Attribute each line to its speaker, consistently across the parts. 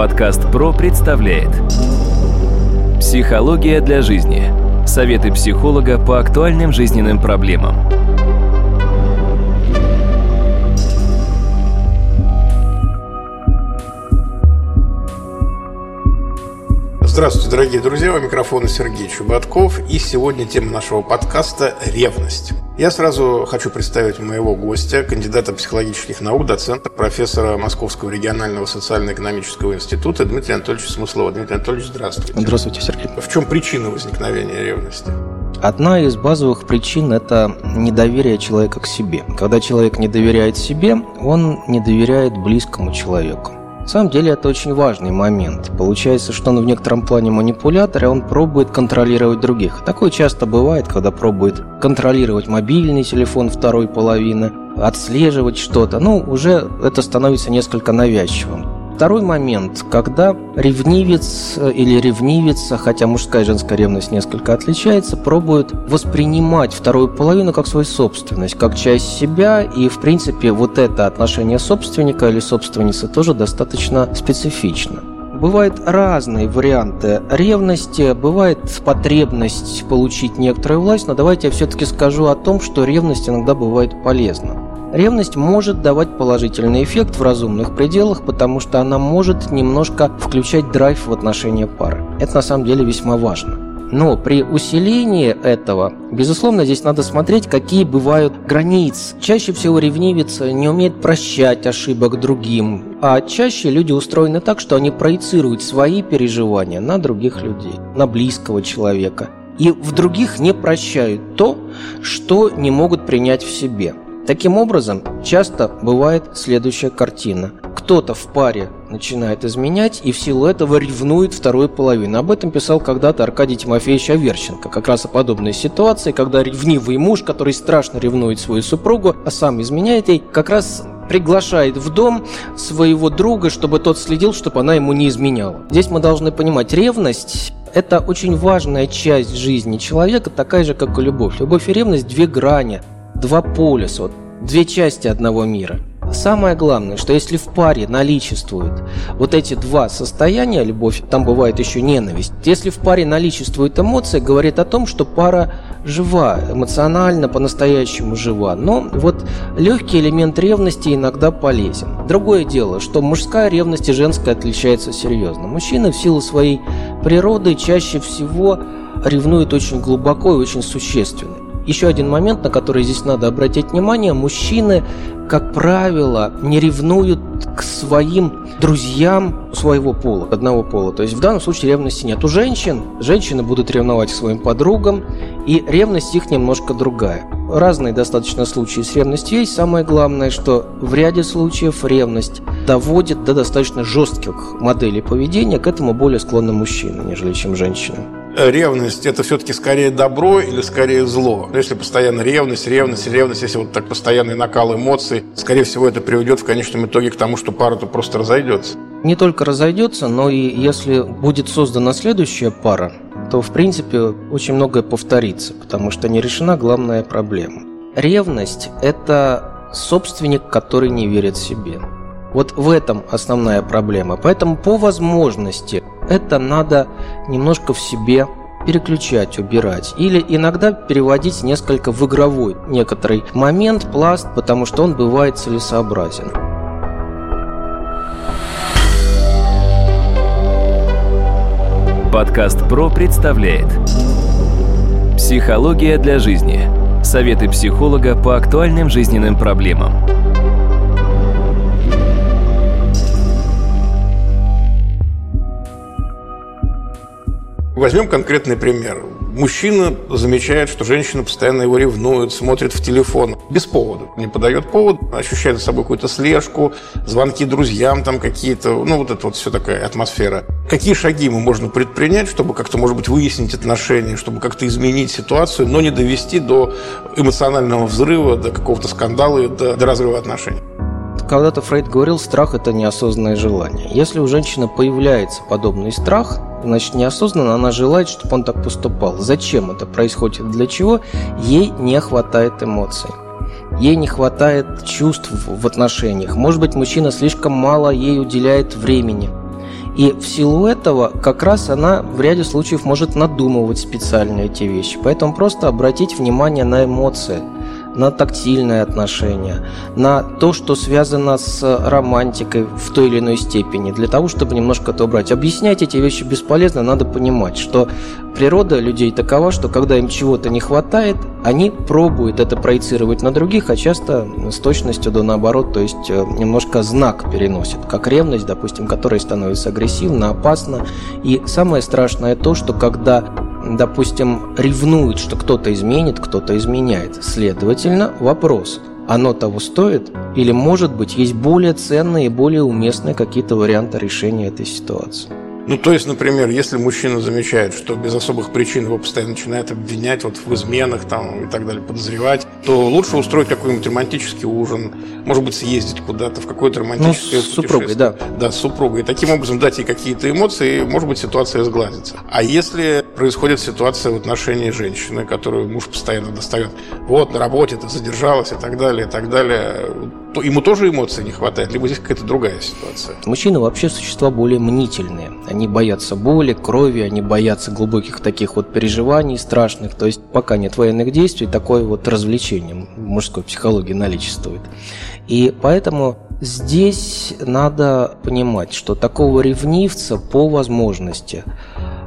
Speaker 1: Подкаст ПРО представляет Психология для жизни. Советы психолога по актуальным жизненным проблемам.
Speaker 2: Здравствуйте, дорогие друзья, у микрофона Сергей Чубатков, и сегодня тема нашего подкаста – ревность. Я сразу хочу представить моего гостя, кандидата психологических наук, доцента, профессора Московского регионального социально-экономического института Дмитрия Анатольевича Смыслова. Дмитрий Анатольевич, здравствуйте.
Speaker 3: Здравствуйте, Сергей.
Speaker 2: В чем причина возникновения ревности?
Speaker 3: Одна из базовых причин – это недоверие человека к себе. Когда человек не доверяет себе, он не доверяет близкому человеку. На самом деле это очень важный момент. Получается, что он в некотором плане манипулятор, и он пробует контролировать других. Такое часто бывает, когда пробует контролировать мобильный телефон второй половины, отслеживать что-то. Ну, уже это становится несколько навязчивым. Второй момент, когда ревнивец э, или ревнивица, хотя мужская и женская ревность несколько отличается, пробуют воспринимать вторую половину как свою собственность, как часть себя, и в принципе вот это отношение собственника или собственницы тоже достаточно специфично. Бывают разные варианты ревности, бывает потребность получить некоторую власть, но давайте я все-таки скажу о том, что ревность иногда бывает полезна. Ревность может давать положительный эффект в разумных пределах, потому что она может немножко включать драйв в отношения пары. Это на самом деле весьма важно. Но при усилении этого, безусловно, здесь надо смотреть, какие бывают границы. Чаще всего ревнивец не умеет прощать ошибок другим, а чаще люди устроены так, что они проецируют свои переживания на других людей, на близкого человека. И в других не прощают то, что не могут принять в себе. Таким образом, часто бывает следующая картина. Кто-то в паре начинает изменять и в силу этого ревнует вторую половину. Об этом писал когда-то Аркадий Тимофеевич Аверченко. Как раз о подобной ситуации, когда ревнивый муж, который страшно ревнует свою супругу, а сам изменяет ей, как раз приглашает в дом своего друга, чтобы тот следил, чтобы она ему не изменяла. Здесь мы должны понимать, ревность это очень важная часть жизни человека, такая же, как и любовь. Любовь и ревность – две грани, два полюса, вот, две части одного мира. Самое главное, что если в паре наличествуют вот эти два состояния, любовь, там бывает еще ненависть, если в паре наличествуют эмоции, говорит о том, что пара жива, эмоционально по-настоящему жива. Но вот легкий элемент ревности иногда полезен. Другое дело, что мужская ревность и женская отличается серьезно. Мужчины в силу своей природы чаще всего ревнуют очень глубоко и очень существенно. Еще один момент, на который здесь надо обратить внимание. Мужчины, как правило, не ревнуют к своим друзьям своего пола, одного пола. То есть в данном случае ревности нет. У женщин, женщины будут ревновать к своим подругам, и ревность их немножко другая. Разные достаточно случаи с ревностью есть. Самое главное, что в ряде случаев ревность доводит до достаточно жестких моделей поведения, к этому более склонны мужчины, нежели чем женщины
Speaker 2: ревность это все-таки скорее добро или скорее зло? Ну, если постоянно ревность, ревность, ревность, если вот так постоянный накал эмоций, скорее всего, это приведет в конечном итоге к тому, что пара-то просто разойдется.
Speaker 3: Не только разойдется, но и если будет создана следующая пара, то, в принципе, очень многое повторится, потому что не решена главная проблема. Ревность – это собственник, который не верит себе. Вот в этом основная проблема. Поэтому по возможности это надо немножко в себе переключать, убирать. Или иногда переводить несколько в игровой некоторый момент, пласт, потому что он бывает целесообразен.
Speaker 1: Подкаст ПРО представляет Психология для жизни. Советы психолога по актуальным жизненным проблемам.
Speaker 2: Возьмем конкретный пример. Мужчина замечает, что женщина постоянно его ревнует, смотрит в телефон. Без повода. Не подает повод, ощущает за собой какую-то слежку, звонки друзьям там какие-то. Ну, вот это вот все такая атмосфера. Какие шаги ему можно предпринять, чтобы как-то, может быть, выяснить отношения, чтобы как-то изменить ситуацию, но не довести до эмоционального взрыва, до какого-то скандала до, до разрыва отношений?
Speaker 3: Когда-то Фрейд говорил, страх – это неосознанное желание. Если у женщины появляется подобный страх, значит, неосознанно она желает, чтобы он так поступал. Зачем это происходит? Для чего? Ей не хватает эмоций. Ей не хватает чувств в отношениях. Может быть, мужчина слишком мало ей уделяет времени. И в силу этого как раз она в ряде случаев может надумывать специально эти вещи. Поэтому просто обратить внимание на эмоции – на тактильные отношения, на то, что связано с романтикой в той или иной степени, для того, чтобы немножко это убрать. Объяснять эти вещи бесполезно, надо понимать, что природа людей такова, что когда им чего-то не хватает, они пробуют это проецировать на других, а часто с точностью до наоборот, то есть э, немножко знак переносят, как ревность, допустим, которая становится агрессивна, опасна. И самое страшное то, что когда допустим, ревнует, что кто-то изменит, кто-то изменяет. Следовательно, вопрос, оно того стоит? Или, может быть, есть более ценные и более уместные какие-то варианты решения этой ситуации?
Speaker 2: Ну, то есть, например, если мужчина замечает, что без особых причин его постоянно начинают обвинять вот в изменах там, и так далее, подозревать, то лучше устроить какой-нибудь романтический ужин, может быть, съездить куда-то в какое-то романтическое ну,
Speaker 3: с супругой, да.
Speaker 2: Да, с супругой. И таким образом дать ей какие-то эмоции, и, может быть, ситуация сгладится. А если происходит ситуация в отношении женщины, которую муж постоянно достает, вот, на работе ты задержалась и так далее, и так далее, то ему тоже эмоций не хватает, либо здесь какая-то другая ситуация.
Speaker 3: Мужчины вообще существа более мнительные. Они боятся боли, крови, они боятся глубоких таких вот переживаний страшных. То есть пока нет военных действий, такое вот развлечение в мужской психологии наличествует. И поэтому здесь надо понимать, что такого ревнивца по возможности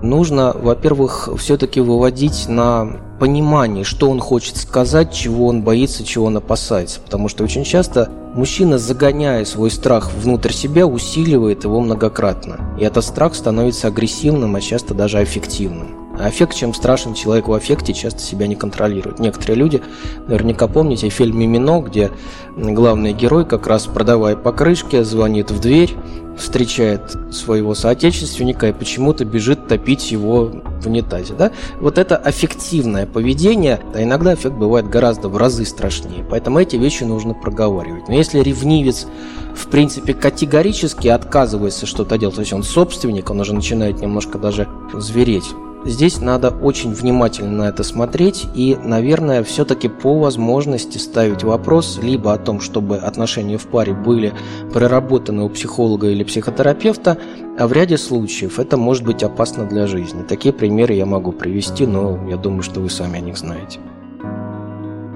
Speaker 3: нужно, во-первых, все-таки выводить на понимание, что он хочет сказать, чего он боится, чего он опасается. Потому что очень часто мужчина, загоняя свой страх внутрь себя, усиливает его многократно. И этот страх становится агрессивным, а часто даже аффективным. А аффект, чем страшен человек в аффекте, часто себя не контролирует. Некоторые люди, наверняка помните фильм «Мимино», где главный герой, как раз продавая покрышки, звонит в дверь, встречает своего соотечественника и почему-то бежит топить его в унитазе. Да? Вот это аффективное поведение, а иногда эффект бывает гораздо в разы страшнее. Поэтому эти вещи нужно проговаривать. Но если ревнивец в принципе, категорически отказывается что-то делать, то есть он собственник, он уже начинает немножко даже звереть, Здесь надо очень внимательно на это смотреть и, наверное, все-таки по возможности ставить вопрос либо о том, чтобы отношения в паре были проработаны у психолога или психотерапевта, а в ряде случаев это может быть опасно для жизни. Такие примеры я могу привести, но я думаю, что вы сами о них знаете.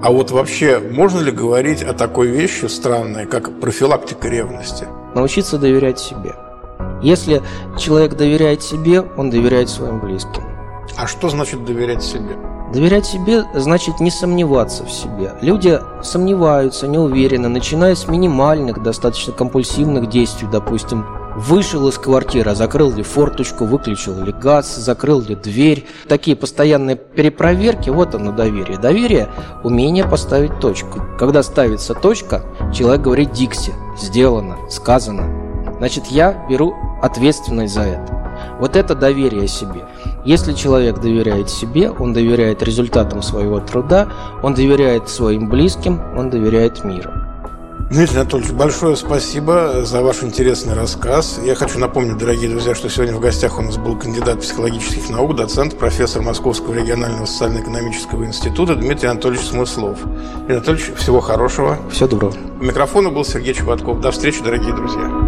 Speaker 2: А вот вообще, можно ли говорить о такой вещи странной, как профилактика ревности?
Speaker 3: Научиться доверять себе. Если человек доверяет себе, он доверяет своим близким.
Speaker 2: А что значит доверять себе?
Speaker 3: Доверять себе значит не сомневаться в себе. Люди сомневаются, не уверены, начиная с минимальных, достаточно компульсивных действий, допустим, вышел из квартиры, закрыл ли форточку, выключил ли газ, закрыл ли дверь. Такие постоянные перепроверки, вот оно доверие. Доверие – умение поставить точку. Когда ставится точка, человек говорит «дикси», «сделано», «сказано». Значит, я беру ответственность за это. Вот это доверие себе. Если человек доверяет себе, он доверяет результатам своего труда, он доверяет своим близким, он доверяет миру.
Speaker 2: Дмитрий Анатольевич, большое спасибо за ваш интересный рассказ. Я хочу напомнить, дорогие друзья, что сегодня в гостях у нас был кандидат психологических наук, доцент, профессор Московского регионального социально-экономического института Дмитрий Анатольевич Смыслов. Дмитрий Анатольевич, всего хорошего.
Speaker 3: Всего доброго.
Speaker 2: У микрофона был Сергей Чеботков. До встречи, дорогие друзья.